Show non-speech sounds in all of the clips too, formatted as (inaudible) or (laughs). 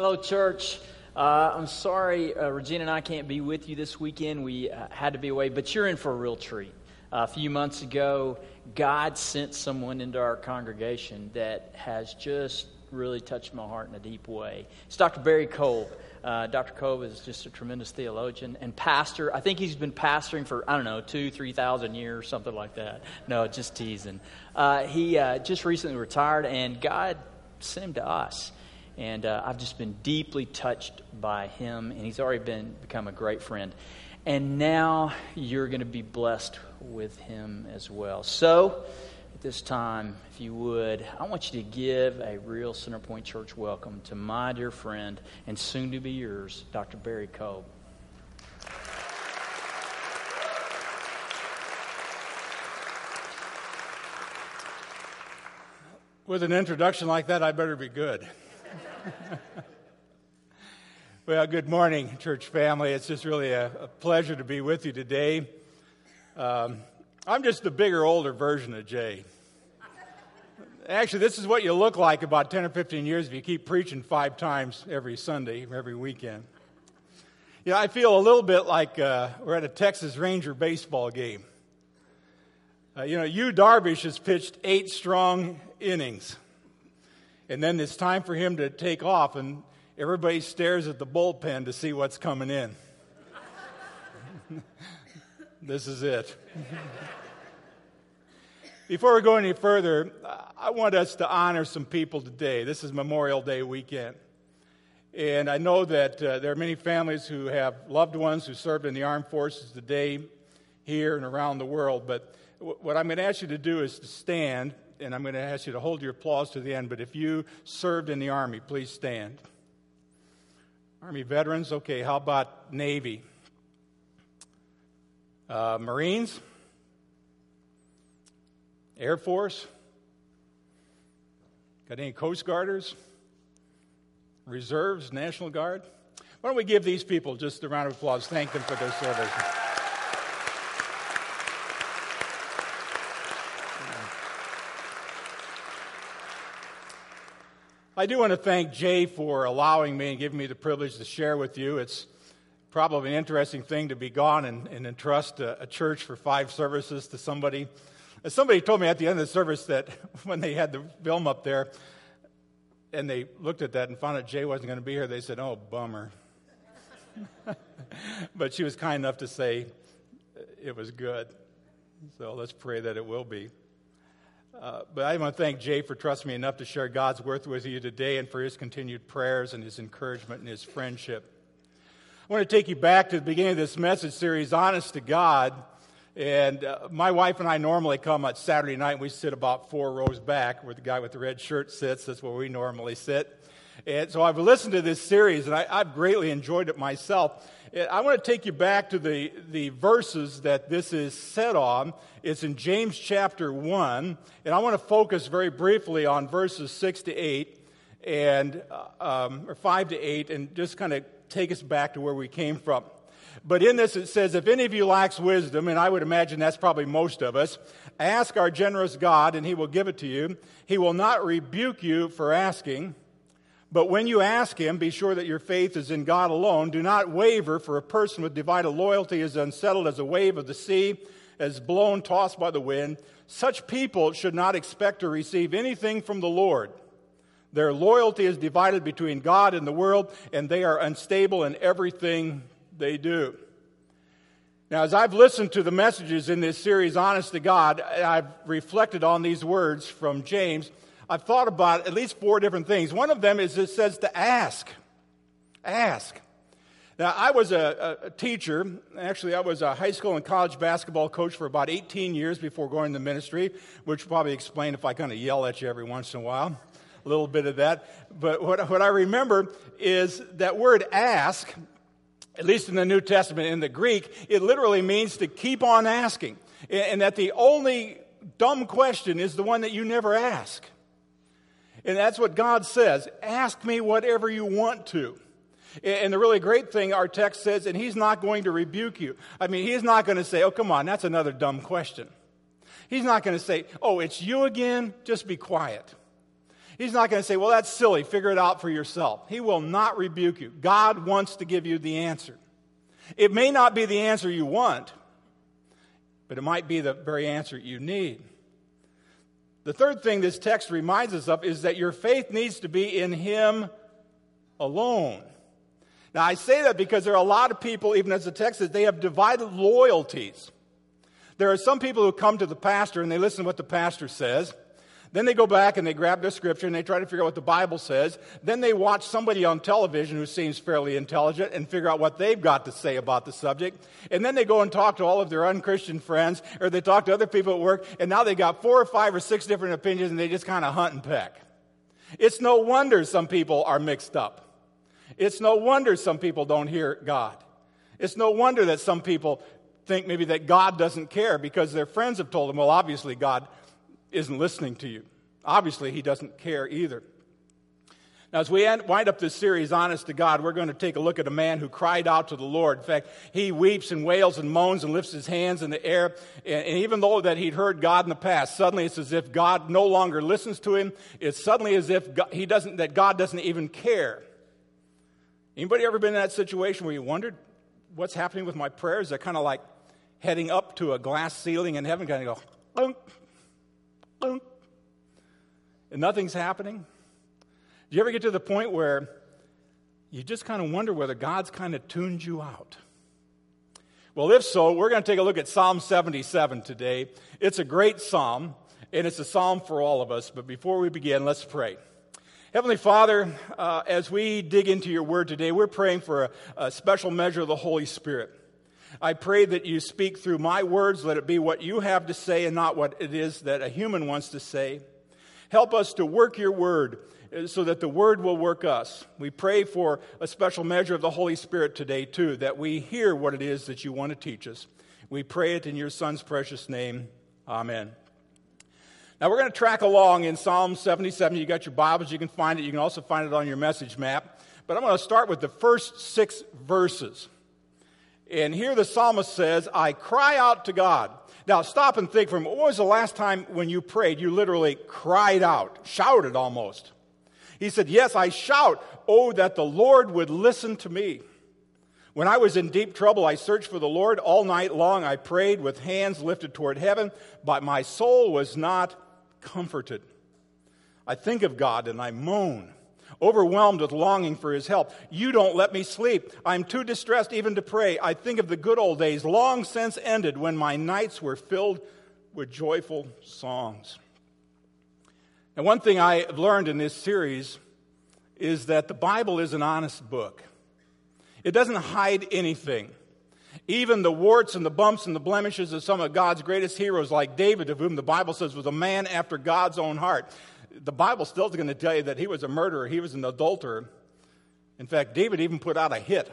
Hello, church. Uh, I'm sorry, uh, Regina and I can't be with you this weekend. We uh, had to be away, but you're in for a real treat. a few months ago, God sent someone into our congregation that has just really touched my heart in a deep way. It's Dr. Barry. Uh, Dr. Kolb is just a tremendous theologian and pastor. I think he's been pastoring for, I don't know, two, 3,000 years, something like that. No, just teasing. Uh, he uh, just recently retired, and God sent him to us. And uh, I've just been deeply touched by him, and he's already been become a great friend. And now you're going to be blessed with him as well. So, at this time, if you would, I want you to give a real Centerpoint Church welcome to my dear friend and soon to be yours, Dr. Barry Kolb. With an introduction like that, I better be good. (laughs) well, good morning, church family. It's just really a, a pleasure to be with you today. Um, I'm just the bigger, older version of Jay. Actually, this is what you look like about 10 or 15 years if you keep preaching five times every Sunday, every weekend. You know, I feel a little bit like uh, we're at a Texas Ranger baseball game. Uh, you know, Yu Darvish has pitched eight strong innings. And then it's time for him to take off, and everybody stares at the bullpen to see what's coming in. (laughs) this is it. Before we go any further, I want us to honor some people today. This is Memorial Day weekend. And I know that uh, there are many families who have loved ones who served in the armed forces today, here and around the world. But w- what I'm going to ask you to do is to stand and I'm going to ask you to hold your applause to the end, but if you served in the Army, please stand. Army veterans, okay, how about Navy? Uh, Marines? Air Force? Got any Coast Guarders? Reserves, National Guard? Why don't we give these people just a round of applause? Thank them for their service. I do want to thank Jay for allowing me and giving me the privilege to share with you. It's probably an interesting thing to be gone and, and entrust a, a, church for five services to somebody. Somebody told me at the end of the service that (laughs) when they had the film up there and they looked at that and found out Jay wasn't going to be here, they said, Oh, bummer. (laughs) but she was kind enough to say it was good. So let's pray that it will be. Uh, but I want to thank Jay for trusting me enough to share God's word with you today and for his continued prayers and his encouragement and his friendship. I want to take you back to the beginning of this message series, Honest to God. And uh, my wife and I normally come on Saturday night. And we sit about four rows back where the guy with the red shirt sits. That's where we normally sit. And so I've listened to this series and I, I've greatly enjoyed it myself. I want to take you back to the, the verses that this is set on. It's in James chapter 1, and I want to focus very briefly on verses 6 to 8, and, uh, um, or 5 to 8, and just kind of take us back to where we came from. But in this, it says, If any of you lacks wisdom, and I would imagine that's probably most of us, ask our generous God, and he will give it to you. He will not rebuke you for asking. But when you ask him, be sure that your faith is in God alone. Do not waver, for a person with divided loyalty is unsettled as a wave of the sea, as blown, tossed by the wind. Such people should not expect to receive anything from the Lord. Their loyalty is divided between God and the world, and they are unstable in everything they do. Now, as I've listened to the messages in this series, Honest to God, I've reflected on these words from James. I've thought about at least four different things. One of them is it says to ask. Ask. Now, I was a, a, teacher. Actually, I was a high school and college basketball coach for about 18 years before going to ministry, which probably explain if I kind of yell at you every once in a while. A little bit of that. But what, what I remember is that word ask, at least in the New Testament, in the Greek, it literally means to keep on asking. And that the only dumb question is the one that you never ask. And that's what God says ask me whatever you want to. And the really great thing our text says, and he's not going to rebuke you. I mean, he's not going to say, oh, come on, that's another dumb question. He's not going to say, oh, it's you again, just be quiet. He's not going to say, Well, that's silly, figure it out for yourself. He will not rebuke you. God wants to give you the answer. It may not be the answer you want, but it might be the very answer you need. The third thing this text reminds us of is that your faith needs to be in Him alone. Now, I say that because there are a lot of people, even as the text says, they have divided loyalties. There are some people who come to the pastor and they listen to what the pastor says. Then they go back and they grab their scripture and they try to figure out what the Bible says. Then they watch somebody on television who seems fairly intelligent and figure out what they've got to say about the subject. And then they go and talk to all of their unchristian friends or they talk to other people at work and now they've got four or five or six different opinions and they just kind of hunt and peck. It's no wonder some people are mixed up. It's no wonder some people don't hear God. It's no wonder that some people think maybe that God doesn't care because their friends have told them, well, obviously God isn't listening to you. Obviously, he doesn't care either. Now, as we end, wind up this series, Honest to God, we're going to take a look at a man who cried out to the Lord. In fact, he weeps and wails and moans and lifts his hands in the air. And, and even though that he'd heard God in the past, suddenly it's as if God no longer listens to him. It's suddenly as if God, he doesn't, that God doesn't even care. Anybody ever been in that situation where you wondered what's happening with my prayers? They're kind of like heading up to a glass ceiling in heaven, kind of go, and nothing's happening? Do you ever get to the point where you just kind of wonder whether God's kind of tuned you out? Well, if so, we're going to take a look at Psalm 77 today. It's a great psalm, and it's a psalm for all of us. But before we begin, let's pray. Heavenly Father, uh, as we dig into your word today, we're praying for a, a special measure of the Holy Spirit. I pray that you speak through my words. Let it be what you have to say and not what it is that a human wants to say. Help us to work your word uh, so that the word will work us. We pray for a special measure of the Holy Spirit today, too, that we hear what it is that you want to teach us. We pray it in your Son's precious name. Amen. Now, we're going to track along in Psalm 77. You got your Bibles, you can find it. You can also find it on your message map. But I'm going to start with the first six verses. And here the psalmist says, I cry out to God. Now stop and think moment. When was the last time when you prayed, you literally cried out, shouted almost? He said, Yes, I shout, Oh, that the Lord would listen to me. When I was in deep trouble, I searched for the Lord. All night long I prayed with hands lifted toward heaven, but my soul was not comforted. I think of God and I moan overwhelmed with longing for his help. You don't let me sleep. I'm too distressed even to pray. I think of the good old days, long since ended, when my nights were filled with joyful songs. And one thing I have learned in this series is that the Bible is an honest book. It doesn't hide anything. Even the warts and the bumps and the blemishes of some of God's greatest heroes, like David, of whom the Bible says was a man after God's own heart the Bible still is going to tell you that he was a murderer, he was an adulterer. In fact, David even put out a hit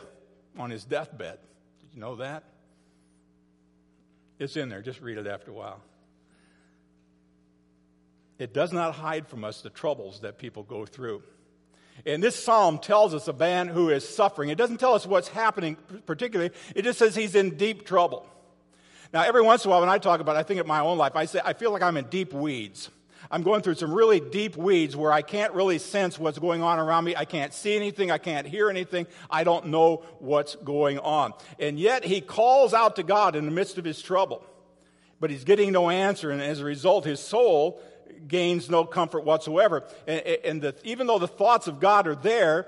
on his deathbed. Did you know that? It's in there. Just read it after a while. It does not hide from us the troubles that people go through. And this psalm tells us a man who is suffering. It doesn't tell us what's happening particularly, it just says he's in deep trouble. Now, every once in a while, when I talk about it, I think of my own life, I say, I feel like I'm in deep weeds. I'm going through some really deep weeds where I can't really sense what's going on around me. I can't see anything. I can't hear anything. I don't know what's going on. And yet he calls out to God in the midst of his trouble. But he's getting no answer. And as a result, his soul gains no comfort whatsoever. And, and the, even though the thoughts of God are there,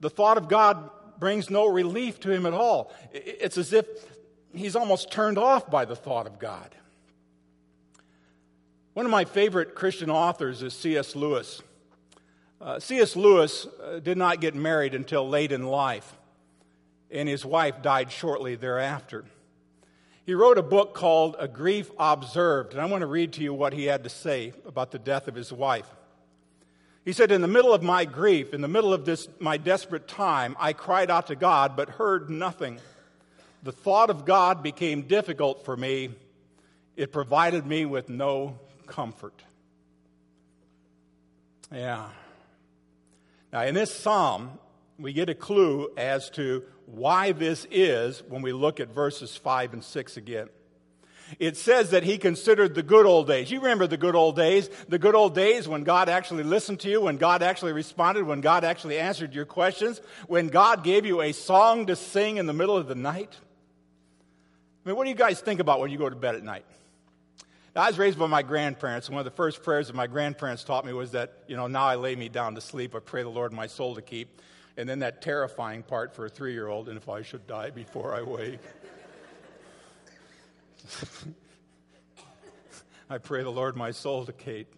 the thought of God brings no relief to him at all. It's as if he's almost turned off by the thought of God. One of my favorite Christian authors is C.S. Lewis. Uh, C.S. Lewis uh, did not get married until late in life, and his wife died shortly thereafter. He wrote a book called A Grief Observed, and I want to read to you what he had to say about the death of his wife. He said, In the middle of my grief, in the middle of this my desperate time, I cried out to God but heard nothing. The thought of God became difficult for me. It provided me with no comfort. Yeah. Now, in this psalm, we get a clue as to why this is when we look at verses 5 and 6 again. It says that he considered the good old days. You remember the good old days? The good old days when God actually listened to you, when God actually responded, when God actually answered your questions, when God gave you a song to sing in the middle of the night. I mean, what do you guys think about when you go to bed at night? I was raised by my grandparents, and one of the first prayers that my grandparents taught me was that, you know, now I lay me down to sleep, I pray the Lord my soul to keep. And then that terrifying part for a three year old, and if I should die before I wake. (laughs) I pray the Lord my soul to Kate.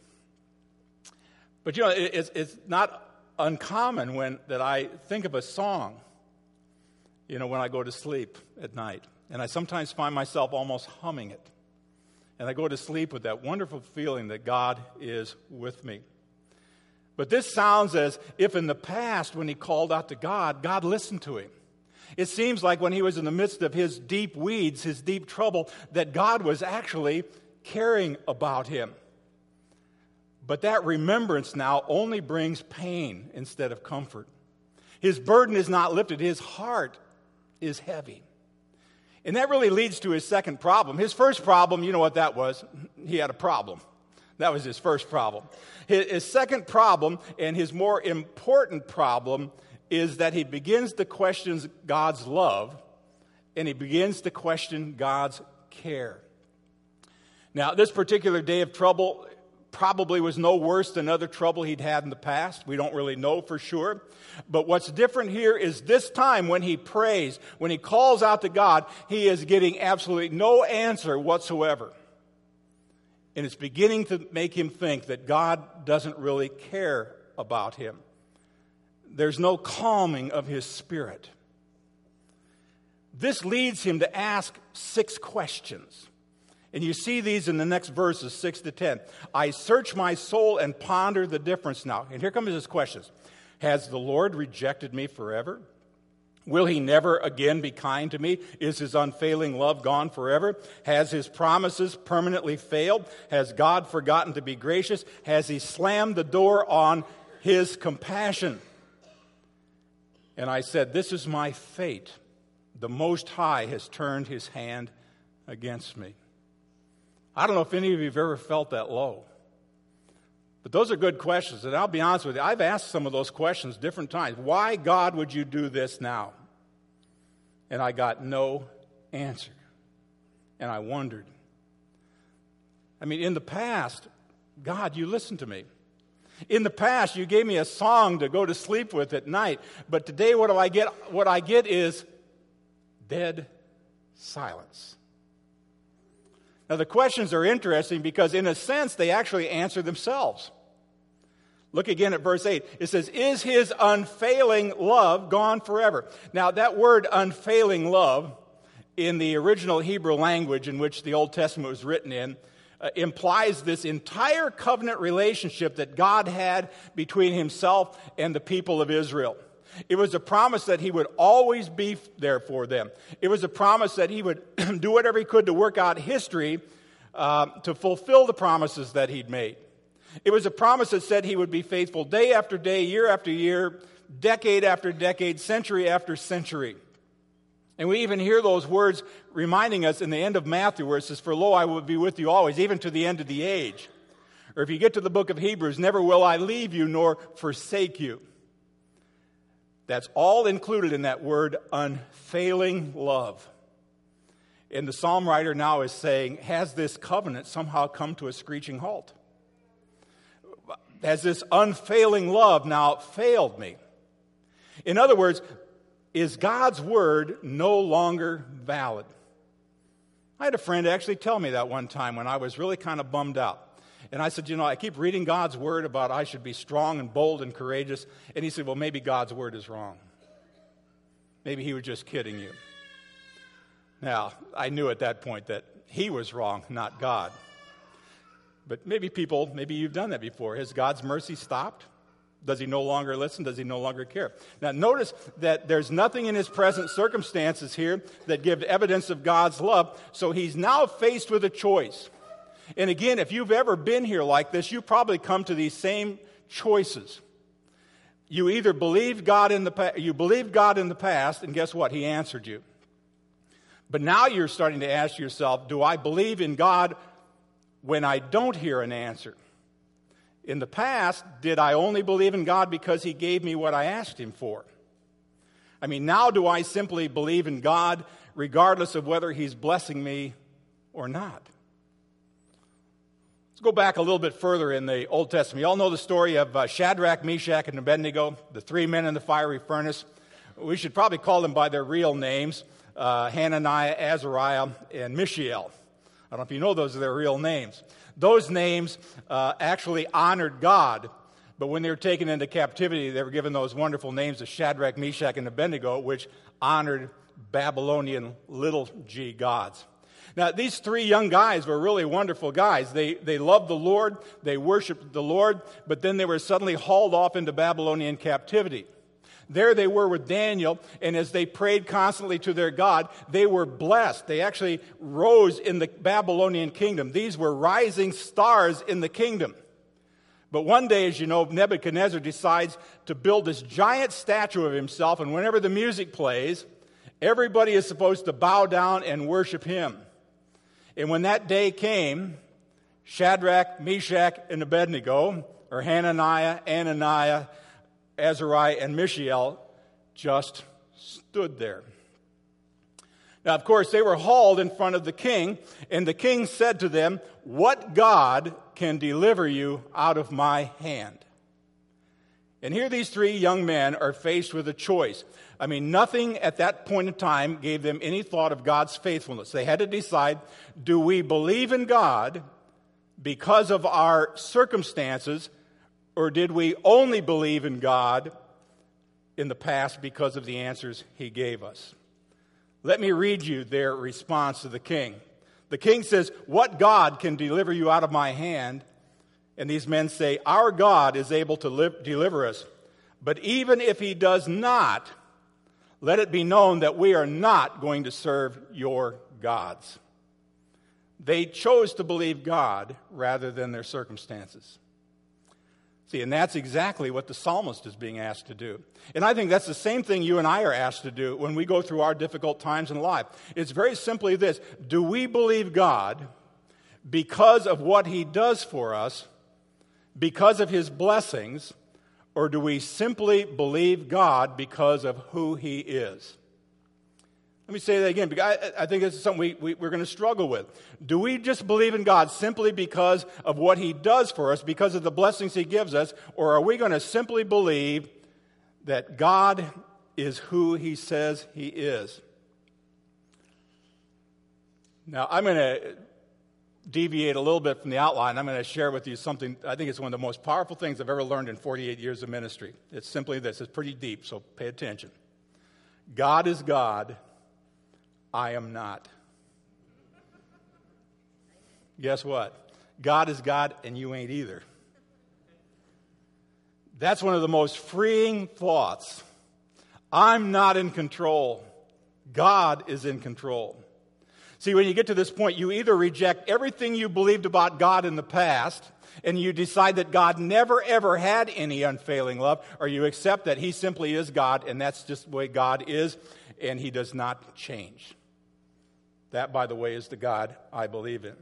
But you know, it's, it's not uncommon when that I think of a song, you know, when I go to sleep at night. And I sometimes find myself almost humming it. And I go to sleep with that wonderful feeling that God is with me. But this sounds as if in the past, when he called out to God, God listened to him. It seems like when he was in the midst of his deep weeds, his deep trouble, that God was actually caring about him. But that remembrance now only brings pain instead of comfort. His burden is not lifted, his heart is heavy. And that really leads to his second problem. His first problem, you know what that was? He had a problem. That was his first problem. His, second problem, and his more important problem, is that he begins to question God's love and he begins to question God's care. Now, this particular day of trouble probably was no worse than other trouble he'd had in the past. We don't really know for sure. But what's different here is this time when he prays, when he calls out to God, he is getting absolutely no answer whatsoever. And it's beginning to make him think that God doesn't really care about him there's no calming of his spirit. This leads him to ask six questions. And you see these in the next verses, 6 to 10. I search my soul and ponder the difference now. And here comes his questions Has the Lord rejected me forever? Will he never again be kind to me? Is his unfailing love gone forever? Has his promises permanently failed? Has God forgotten to be gracious? Has he slammed the door on his compassion? And I said, This is my fate. The Most High has turned his hand against me. I don't know if any of you have ever felt that low. But those are good questions. And I'll be honest with you, I've asked some of those questions different times. Why, God, would you do this now? And I got no answer. And I wondered. I mean, in the past, God, you listened to me. In the past, you gave me a song to go to sleep with at night, but today what do I get? What I get is dead silence. Now, the questions are interesting because, in a sense, they actually answer themselves. Look again at verse 8. It says, Is his unfailing love gone forever? Now, that word unfailing love in the original Hebrew language in which the Old Testament was written in uh, implies this entire covenant relationship that God had between himself and the people of Israel. It was a promise that he would always be there for them. It was a promise that he would (clears throat) do whatever he could to work out history uh, to fulfill the promises that he'd made. It was a promise that said he would be faithful day after day, year after year, decade after decade, century after century. And we even hear those words reminding us in the end of Matthew where it says, For lo, I will be with you always, even to the end of the age. Or if you get to the book of Hebrews, never will I leave you nor forsake you. That's all included in that word unfailing love. And the psalm writer now is saying, Has this covenant somehow come to a screeching halt? Has this unfailing love now failed me? In other words, is God's word no longer valid? I had a friend actually tell me that one time when I was really kind of bummed out. And I said, You know, I keep reading God's word about I should be strong and bold and courageous. And he said, Well, maybe God's word is wrong. Maybe he was just kidding you. Now, I knew at that point that he was wrong, not God. But maybe people, maybe you've done that before. Has God's mercy stopped? Does he no longer listen? Does he no longer care? Now, notice that there's nothing in his present circumstances here that give evidence of God's love, so he's now faced with a choice. And again, if you've ever been here like this, you probably come to these same choices. You either believed God in the you believed God in the past, and guess what? He answered you. But now you're starting to ask yourself do I believe in God when I don't hear an answer? In the past, did I only believe in God because He gave me what I asked Him for? I mean, now do I simply believe in God regardless of whether He's blessing me or not? Let's go back a little bit further in the Old Testament. You all know the story of uh, Shadrach, Meshach, and Abednego, the three men in the fiery furnace. We should probably call them by their real names uh, Hananiah, Azariah, and Mishael. I don't know if you know those are their real names. Those names uh, actually honored God, but when they were taken into captivity, they were given those wonderful names of Shadrach, Meshach, and Abednego, which honored Babylonian little g gods. Now, these three young guys were really wonderful guys. They, they loved the Lord, they worshiped the Lord, but then they were suddenly hauled off into Babylonian captivity. There they were with Daniel, and as they prayed constantly to their God, they were blessed. They actually rose in the Babylonian kingdom. These were rising stars in the kingdom. But one day, as you know, Nebuchadnezzar decides to build this giant statue of himself, and whenever the music plays, everybody is supposed to bow down and worship him. And when that day came, Shadrach, Meshach, and Abednego, or Hananiah, Ananiah, Azariah, and Mishael just stood there. Now, of course, they were hauled in front of the king, and the king said to them, What God can deliver you out of my hand? And here these three young men are faced with a choice. I mean, nothing at that point in time gave them any thought of God's faithfulness. They had to decide do we believe in God because of our circumstances or did we only believe in God in the past because of the answers he gave us? Let me read you their response to the king. The king says, What God can deliver you out of my hand? And these men say, Our God is able to live, deliver us. But even if he does not, let it be known that we are not going to serve your gods. They chose to believe God rather than their circumstances. See, and that's exactly what the psalmist is being asked to do. And I think that's the same thing you and I are asked to do when we go through our difficult times in life. It's very simply this Do we believe God because of what he does for us, because of his blessings, or do we simply believe God because of who he is? Let me say that again because I, I think this is something we, we, we're going to struggle with. Do we just believe in God simply because of what He does for us, because of the blessings He gives us, or are we going to simply believe that God is who He says He is? Now, I'm going to deviate a little bit from the outline. I'm going to share with you something I think it's one of the most powerful things I've ever learned in 48 years of ministry. It's simply this it's pretty deep, so pay attention. God is God I am not. Guess what? God is God and you ain't either. That's one of the most freeing thoughts. I'm not in control. God is in control. See, when you get to this point, you either reject everything you believed about God in the past and you decide that God never ever had any unfailing love, or you accept that He simply is God and that's just the way God is and He does not change. That, by the way, is the God I believe in.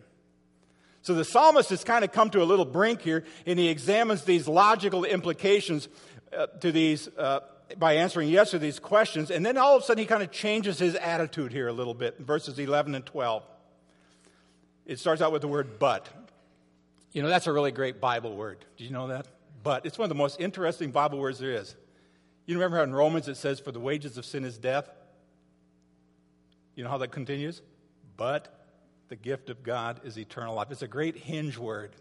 So the psalmist has kind of come to a little brink here, and he examines these logical implications uh, to these uh, by answering yes to these questions, and then all of a sudden he kind of changes his attitude here a little bit verses 11 and 12. It starts out with the word but. You know, that's a really great Bible word. Do you know that? But. It's one of the most interesting Bible words there is. You remember how in Romans it says, For the wages of sin is death? You know how that continues? But the gift of God is eternal life. It's a great hinge word.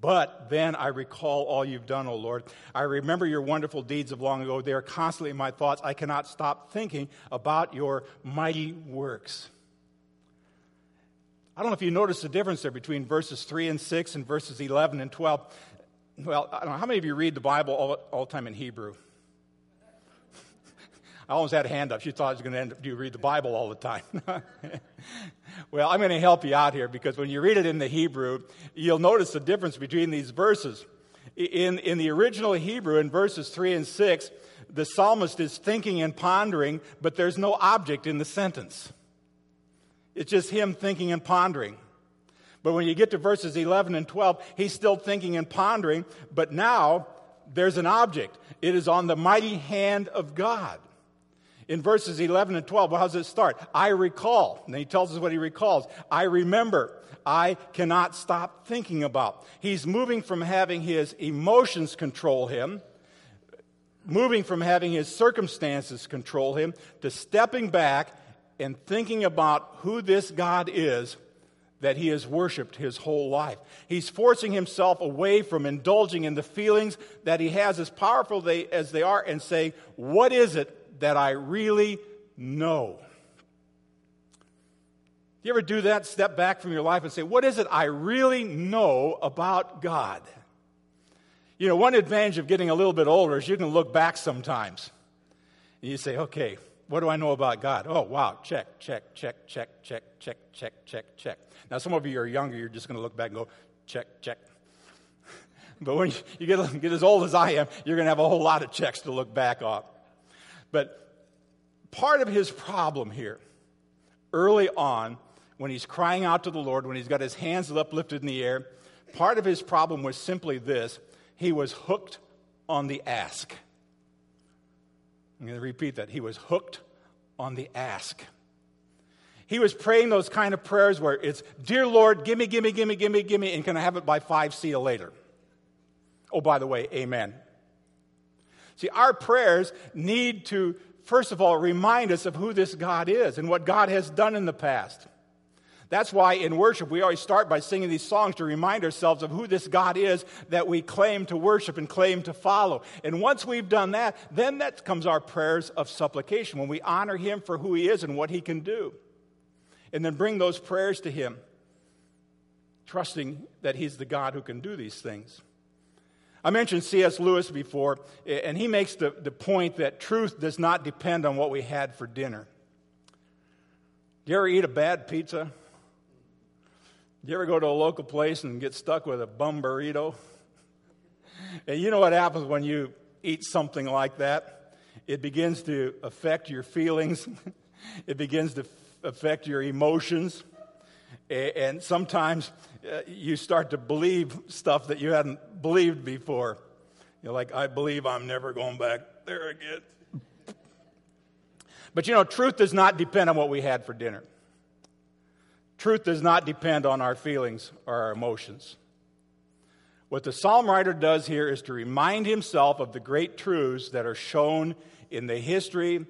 But then I recall all you've done, O Lord. I remember your wonderful deeds of long ago. They are constantly in my thoughts. I cannot stop thinking about your mighty works. I don't know if you notice the difference there between verses 3 and 6 and verses 11 and 12. Well, I don't know. How many of you read the Bible all, all the time in Hebrew? I almost had a hand up. She thought I was going to end up, do you read the Bible all the time? (laughs) well, I'm going to help you out here because when you read it in the Hebrew, you'll notice the difference between these verses. In, in the original Hebrew, in verses 3 and 6, the psalmist is thinking and pondering, but there's no object in the sentence. It's just him thinking and pondering. But when you get to verses 11 and 12, he's still thinking and pondering, but now there's an object. It is on the mighty hand of God. In verses 11 and 12, well, how does it start? I recall. And he tells us what he recalls. I remember. I cannot stop thinking about. He's moving from having his emotions control him, moving from having his circumstances control him, to stepping back and thinking about who this God is that he has worshiped his whole life. He's forcing himself away from indulging in the feelings that he has, as powerful they, as they are, and saying, What is it that I really know? Do you ever do that? Step back from your life and say, What is it I really know about God? You know, one advantage of getting a little bit older is you can look back sometimes. And you say, Okay, what do I know about God? Oh, wow, check, check, check, check, check, check, check, check, check. Now, some of you are younger, you're just going to look back and go, check, check. (laughs) but when you get, get as old as I am, you're going to have a whole lot of checks to look back on. But part of his problem here, early on, when he's crying out to the Lord, when he's got his hands uplifted in the air, part of his problem was simply this he was hooked on the ask. I'm going to repeat that. He was hooked on the ask. He was praying those kind of prayers where it's, Dear Lord, give me, give me, give me, give me, give me, and can I have it by five? See you later. Oh, by the way, amen. See, our prayers need to, first of all, remind us of who this God is and what God has done in the past. That's why in worship we always start by singing these songs to remind ourselves of who this God is that we claim to worship and claim to follow. And once we've done that, then that comes our prayers of supplication when we honor Him for who He is and what He can do. And then bring those prayers to Him, trusting that He's the God who can do these things. I mentioned C.S. Lewis before, and he makes the, the point that truth does not depend on what we had for dinner. Do you ever eat a bad pizza? Do you ever go to a local place and get stuck with a bum burrito? And you know what happens when you eat something like that? It begins to affect your feelings, (laughs) it begins to affect your emotions, and sometimes uh, you start to believe stuff that you hadn't believed before. You're like, I believe I'm never going back there again. But you know, truth does not depend on what we had for dinner. Truth does not depend on our feelings or our emotions. What the psalm writer does here is to remind himself of the great truths that are shown in the history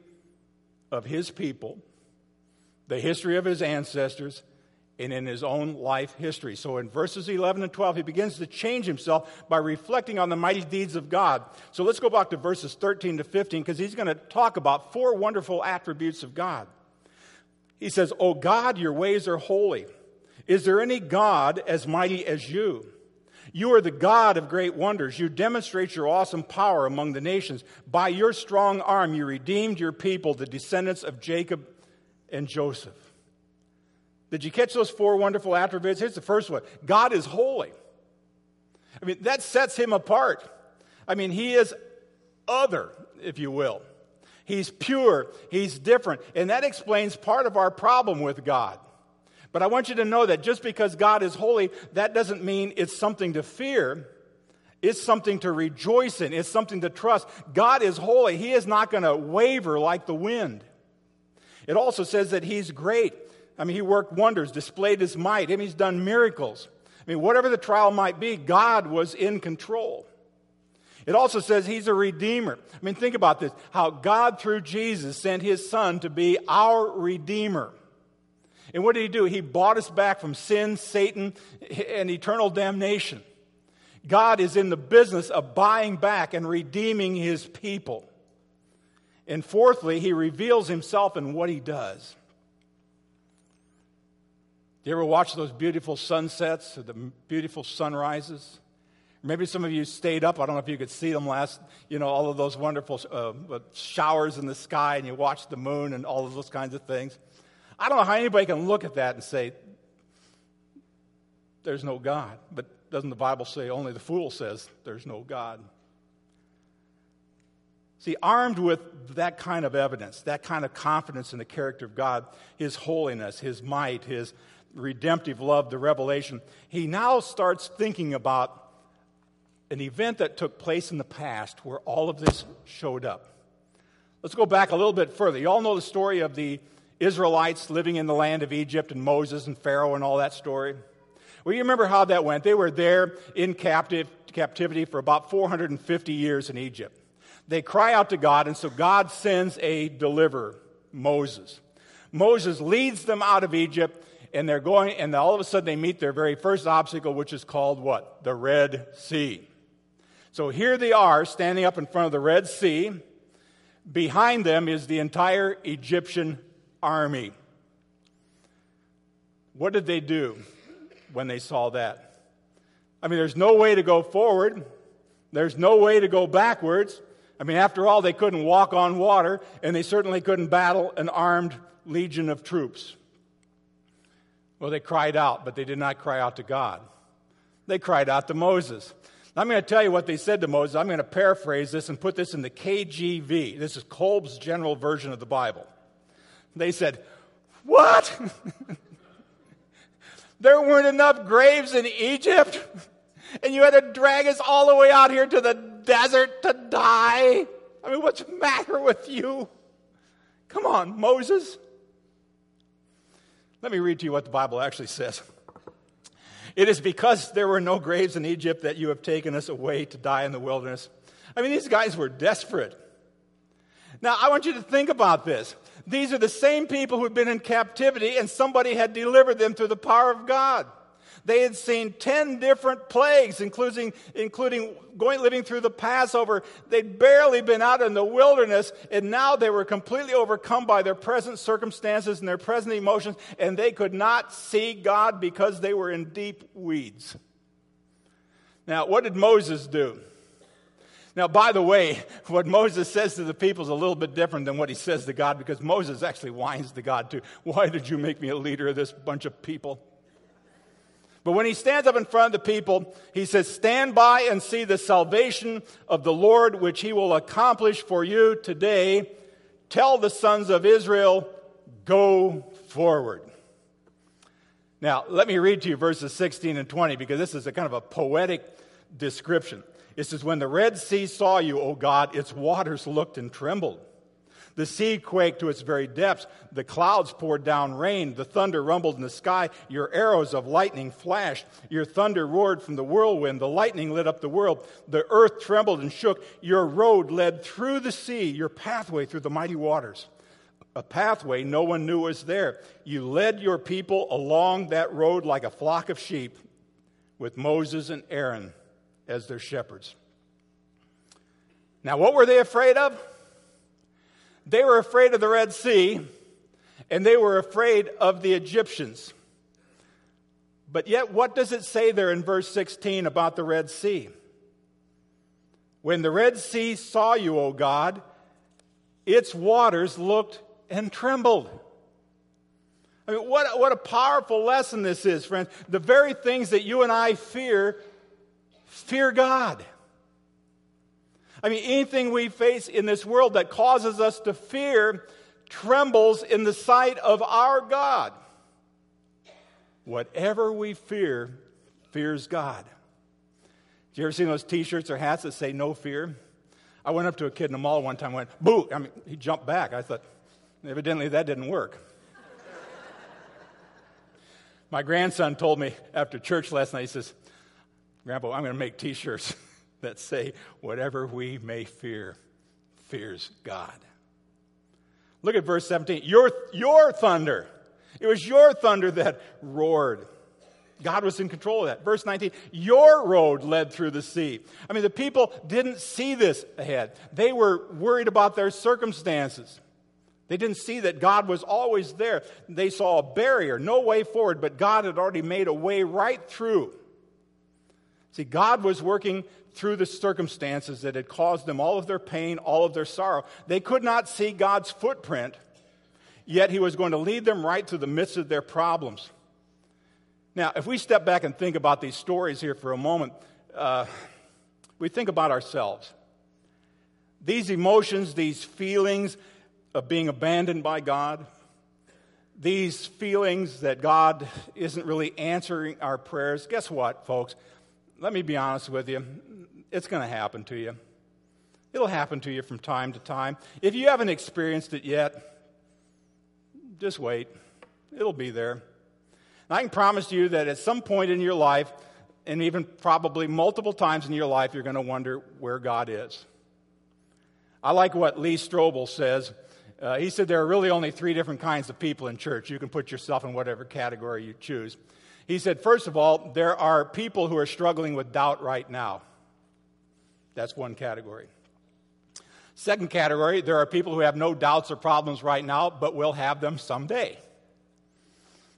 of his people, the history of his ancestors, and in his own life history. So in verses 11 and 12, he begins to change himself by reflecting on the mighty deeds of God. So let's go back to verses 13 to 15 because he's going to talk about four wonderful attributes of God. He says, O God, your ways are holy. Is there any God as mighty as you? You are the God of great wonders. You demonstrate your awesome power among the nations. By your strong arm, you redeemed your people, the descendants of Jacob and Joseph. Did you catch those four wonderful attributes? Here's the first one God is holy. I mean, that sets him apart. I mean, he is other, if you will. He's pure. He's different. And that explains part of our problem with God. But I want you to know that just because God is holy, that doesn't mean it's something to fear. It's something to rejoice in. It's something to trust. God is holy. He is not going to waver like the wind. It also says that He's great. I mean, He worked wonders, displayed His might. I mean, He's done miracles. I mean, whatever the trial might be, God was in control. It also says he's a redeemer. I mean, think about this how God, through Jesus, sent his son to be our redeemer. And what did he do? He bought us back from sin, Satan, and eternal damnation. God is in the business of buying back and redeeming his people. And fourthly, he reveals himself in what he does. Do you ever watch those beautiful sunsets or the beautiful sunrises? Maybe some of you stayed up. I don't know if you could see them last, you know, all of those wonderful uh, showers in the sky and you watched the moon and all of those kinds of things. I don't know how anybody can look at that and say, there's no God. But doesn't the Bible say only the fool says there's no God? See, armed with that kind of evidence, that kind of confidence in the character of God, His holiness, His might, His redemptive love, the revelation, he now starts thinking about an event that took place in the past where all of this showed up. Let's go back a little bit further. You all know the story of the Israelites living in the land of Egypt and Moses and Pharaoh and all that story. Well, you remember how that went. They were there in captive, captivity for about 450 years in Egypt. They cry out to God, and so God sends a deliverer, Moses. Moses leads them out of Egypt, and they're going, and all of a sudden they meet their very first obstacle, which is called what? The Red Sea. So here they are standing up in front of the Red Sea. Behind them is the entire Egyptian army. What did they do when they saw that? I mean, there's no way to go forward, there's no way to go backwards. I mean, after all, they couldn't walk on water, and they certainly couldn't battle an armed legion of troops. Well, they cried out, but they did not cry out to God. They cried out to Moses. I'm going to tell you what they said to Moses. I'm going to paraphrase this and put this in the KGV. This is Kolb's general version of the Bible. They said, What? (laughs) there weren't enough graves in Egypt? And you had to drag us all the way out here to the desert to die? I mean, what's the matter with you? Come on, Moses. Let me read to you what the Bible actually says. It is because there were no graves in Egypt that you have taken us away to die in the wilderness. I mean, these guys were desperate. Now, I want you to think about this. These are the same people who'd been in captivity, and somebody had delivered them through the power of God. They had seen 10 different plagues, including, including going, living through the Passover. They'd barely been out in the wilderness, and now they were completely overcome by their present circumstances and their present emotions, and they could not see God because they were in deep weeds. Now, what did Moses do? Now, by the way, (laughs) what Moses says to the people is a little bit different than what he says to God because Moses actually whines to God too. Why did you make me a leader of this bunch of people? But when he stands up in front of the people, he says, Stand by and see the salvation of the Lord, which he will accomplish for you today. Tell the sons of Israel, Go forward. Now, let me read to you verses 16 and 20 because this is a kind of a poetic description. It says, When the Red Sea saw you, O God, its waters looked and trembled. The sea quaked to its very depths. The clouds poured down rain. The thunder rumbled in the sky. Your arrows of lightning flashed. Your thunder roared from the whirlwind. The lightning lit up the world. The earth trembled and shook. Your road led through the sea, your pathway through the mighty waters. A pathway no one knew was there. You led your people along that road like a flock of sheep with Moses and Aaron as their shepherds. Now, what were they afraid of? They were afraid of the Red Sea, and they were afraid of the Egyptians. But yet, what does it say there in verse 16 about the Red Sea? When the Red Sea saw you, O God, its waters looked and trembled. I mean, what, what a powerful lesson this is, friends. The very things that you and I fear, fear God. I mean, anything we face in this world that causes us to fear trembles in the sight of our God. Whatever we fear, fears God. Did you ever see those t shirts or hats that say no fear? I went up to a kid in the mall one time and went, boo! I mean, he jumped back. I thought, evidently that didn't work. My grandson told me after church last night, he says, Grandpa, I'm going to make t shirts. (laughs) that say, whatever we may fear, fears God. Look at verse 17. Your, your thunder. It was your thunder that roared. God was in control of that. Verse 19, your road led through the sea. I mean, the people didn't see this ahead. They were worried about their circumstances. They didn't see that God was always there. They saw a barrier, no way forward, but God had already made a way right through. See, God was working through the circumstances that had caused them all of their pain, all of their sorrow. They could not see God's footprint, yet He was going to lead them right through the midst of their problems. Now, if we step back and think about these stories here for a moment, uh, we think about ourselves. These emotions, these feelings of being abandoned by God, these feelings that God isn't really answering our prayers, guess what, folks? Let me be honest with you. It's going to happen to you. It'll happen to you from time to time. If you haven't experienced it yet, just wait. It'll be there. And I can promise you that at some point in your life, and even probably multiple times in your life, you're going to wonder where God is. I like what Lee Strobel says. Uh, he said there are really only three different kinds of people in church. You can put yourself in whatever category you choose. He said, first of all, there are people who are struggling with doubt right now. That's one category. Second category, there are people who have no doubts or problems right now, but will have them someday.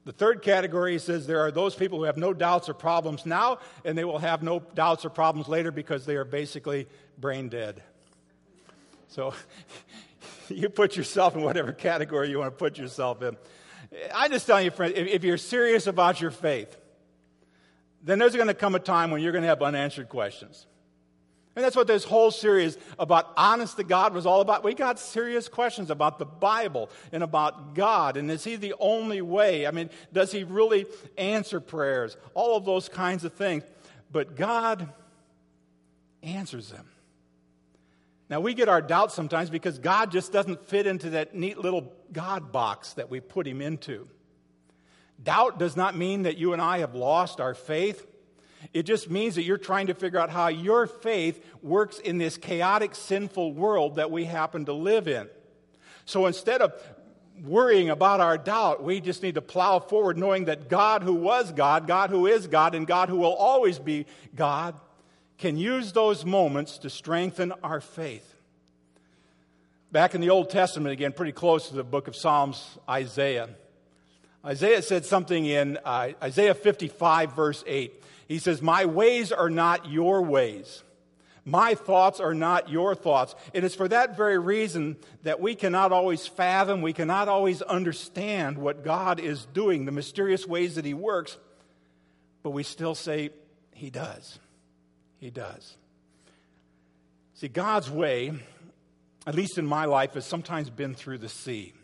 The third category says there are those people who have no doubts or problems now, and they will have no doubts or problems later because they are basically brain dead. So (laughs) you put yourself in whatever category you want to put yourself in. I just tell you, friends, if you're serious about your faith, then there's going to come a time when you're going to have unanswered questions. And that's what this whole series about honest to God was all about. We got serious questions about the Bible and about God. And is He the only way? I mean, does He really answer prayers? All of those kinds of things. But God answers them. Now, we get our doubts sometimes because God just doesn't fit into that neat little God box that we put him into. Doubt does not mean that you and I have lost our faith. It just means that you're trying to figure out how your faith works in this chaotic, sinful world that we happen to live in. So instead of worrying about our doubt, we just need to plow forward knowing that God who was God, God who is God, and God who will always be God can use those moments to strengthen our faith. Back in the Old Testament, again, pretty close to the book of Psalms, Isaiah. Isaiah said something in uh, Isaiah 55, verse 8. He says, My ways are not your ways. My thoughts are not your thoughts. And It is for that very reason that we cannot always fathom, we cannot always understand what God is doing, the mysterious ways that He works, but we still say, He does. He does. See, God's way, at least in my life, has sometimes been through the sea.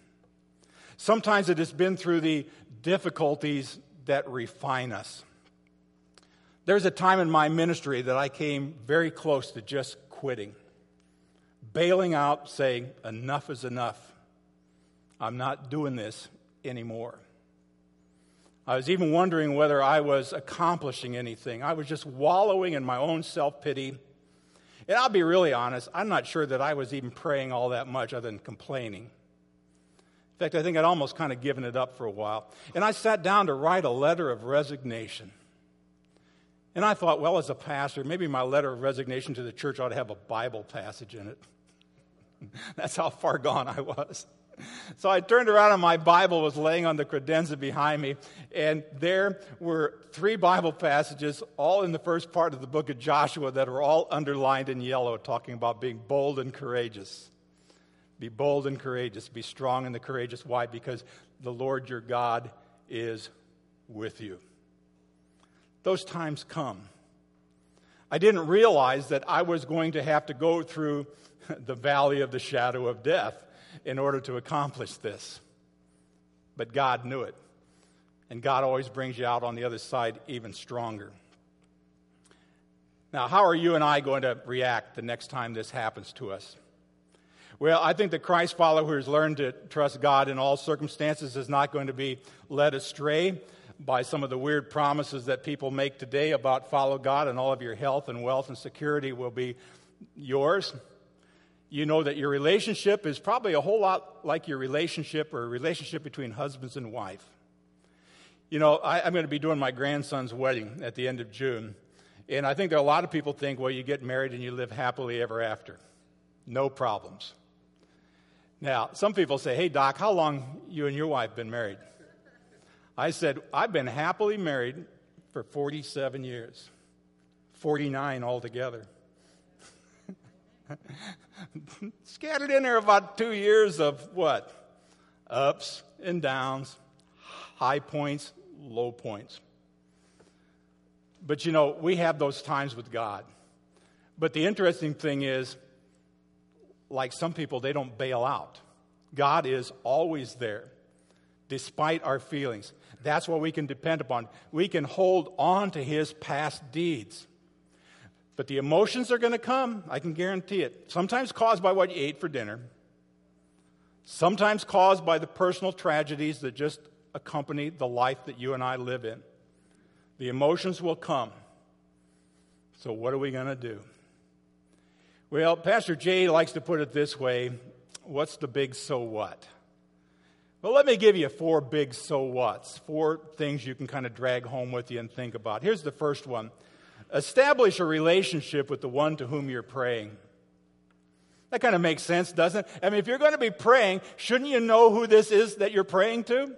Sometimes it has been through the difficulties that refine us. There's a time in my ministry that I came very close to just quitting, bailing out, saying, Enough is enough. I'm not doing this anymore. I was even wondering whether I was accomplishing anything. I was just wallowing in my own self pity. And I'll be really honest, I'm not sure that I was even praying all that much other than complaining. In fact, I think I'd almost kind of given it up for a while. And I sat down to write a letter of resignation. And I thought, well, as a pastor, maybe my letter of resignation to the church ought to have a Bible passage in it. (laughs) That's how far gone I was. (laughs) So I turned around and my Bible was laying on the credenza behind me, and there were three Bible passages, all in the first part of the book of Joshua, that are all underlined in yellow, talking about being bold and courageous. Be bold and courageous. Be strong and the courageous. Why? Because the Lord your God is with you. Those times come. I didn't realize that I was going to have to go through (laughs) the valley of the shadow of death in order to accomplish this. But God knew it. And God always brings you out on the other side even stronger. Now, how are you and I going to react the next time this happens to us? Well, I think the Christ follower who has learned to trust God in all circumstances is not going to be led astray by some of the weird promises that people make today about follow God and all of your health and wealth and security will be yours you know that your relationship is probably a whole lot like your relationship or a relationship between husbands and wife. You know, I, am going to be doing my grandson's wedding at the end of June. And I think there are a lot of people think, well, you get married and you live happily ever after. No problems. Now, some people say, hey, Doc, how long you and your wife been married? I said, I've been happily married for 47 years, 49 altogether. (laughs) Scattered in there about two years of what? Ups and downs, high points, low points. But you know, we have those times with God. But the interesting thing is, like some people, they don't bail out. God is always there, despite our feelings. That's what we can depend upon. We can hold on to His past deeds. But the emotions are going to come, I can guarantee it. Sometimes caused by what you ate for dinner, sometimes caused by the personal tragedies that just accompany the life that you and I live in. The emotions will come. So, what are we going to do? Well, Pastor Jay likes to put it this way what's the big so what? Well, let me give you four big so whats, four things you can kind of drag home with you and think about. Here's the first one establish a relationship with the one to whom you're praying. That kind of makes sense, doesn't it? I mean, if you're going to be praying, shouldn't you know who this is that you're praying to?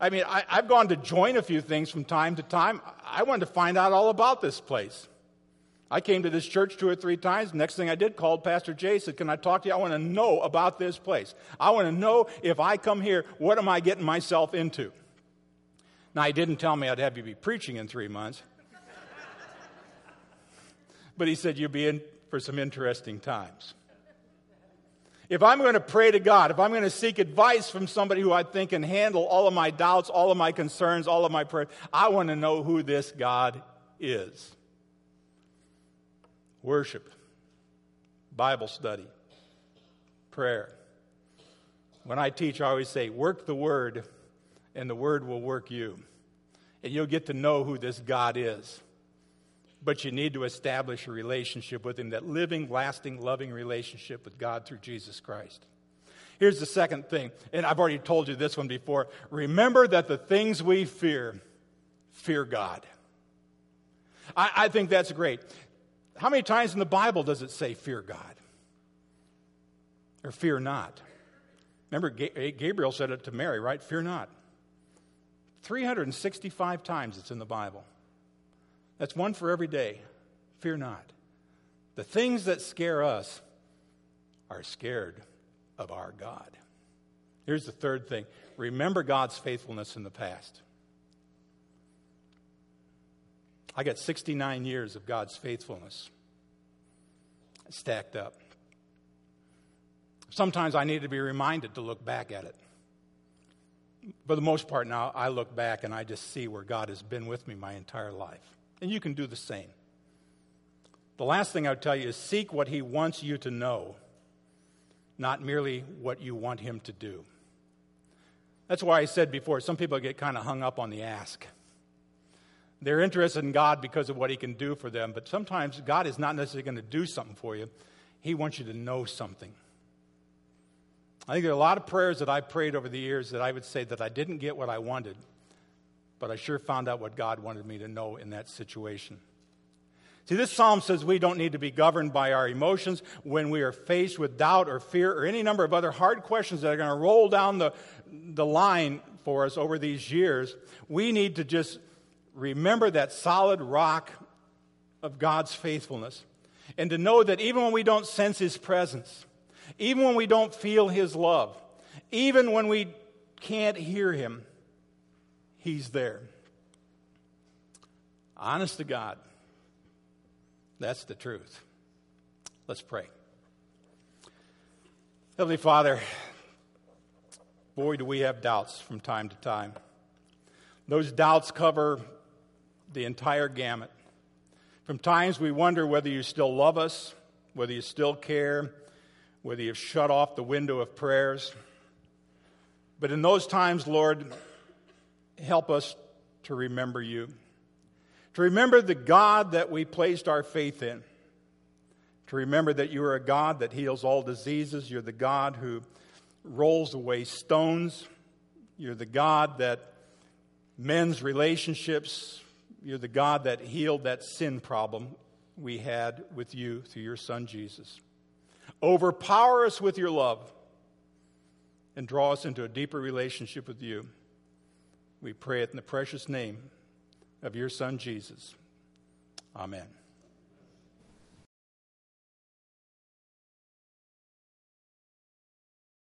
I mean, I, have gone to join a few things from time to time. I wanted to find out all about this place. I came to this church two or three times. Next thing I did, called Pastor Jay, said, Can I talk to you? I want to know about this place. I want to know if I come here, what am I getting myself into? Now, he didn't tell me I'd have you be preaching in three months. But he said, You'll be in for some interesting times. If I'm going to pray to God, if I'm going to seek advice from somebody who I think can handle all of my doubts, all of my concerns, all of my prayers, I want to know who this God is worship, Bible study, prayer. When I teach, I always say, work the word, and the word will work you. And you'll get to know who this God is. But you need to establish a relationship with Him, that living, lasting, loving relationship with God through Jesus Christ. Here's the second thing, and I've already told you this one before. Remember that the things we fear, fear God. I, I think that's great. How many times in the Bible does it say, fear God? Or fear not? Remember, Gabriel said it to Mary, right? Fear not. 365 times it's in the Bible. That's one for every day. Fear not. The things that scare us are scared of our God. Here's the third thing remember God's faithfulness in the past. I got 69 years of God's faithfulness stacked up. Sometimes I need to be reminded to look back at it. For the most part, now I look back and I just see where God has been with me my entire life. And you can do the same. The last thing I would tell you is seek what He wants you to know, not merely what you want Him to do. That's why I said before, some people get kind of hung up on the ask. They're interested in God because of what He can do for them, but sometimes God is not necessarily going to do something for you. He wants you to know something. I think there are a lot of prayers that I've prayed over the years that I would say that I didn't get what I wanted, but I sure found out what God wanted me to know in that situation. See, this psalm says we don't need to be governed by our emotions when we are faced with doubt or fear or any number of other hard questions that are going to roll down the, the line for us over these years. We need to just remember that solid rock of God's faithfulness and to know that even when we don't sense His presence, even when we don't feel His love, even when we can't hear Him, He's there. Honest to God, that's the truth. Let's pray. Heavenly Father, boy, do we have doubts from time to time. Those doubts cover the entire gamut. From times we wonder whether you still love us, whether you still care, whether you've shut off the window of prayers. But in those times, Lord, help us to remember you, to remember the God that we placed our faith in, to remember that you are a God that heals all diseases. You're the God who rolls away stones. You're the God that mends relationships. You're the God that healed that sin problem we had with you through your Son Jesus. Overpower us with your love and draw us into a deeper relationship with you. We pray it in the precious name of your Son, Jesus. Amen.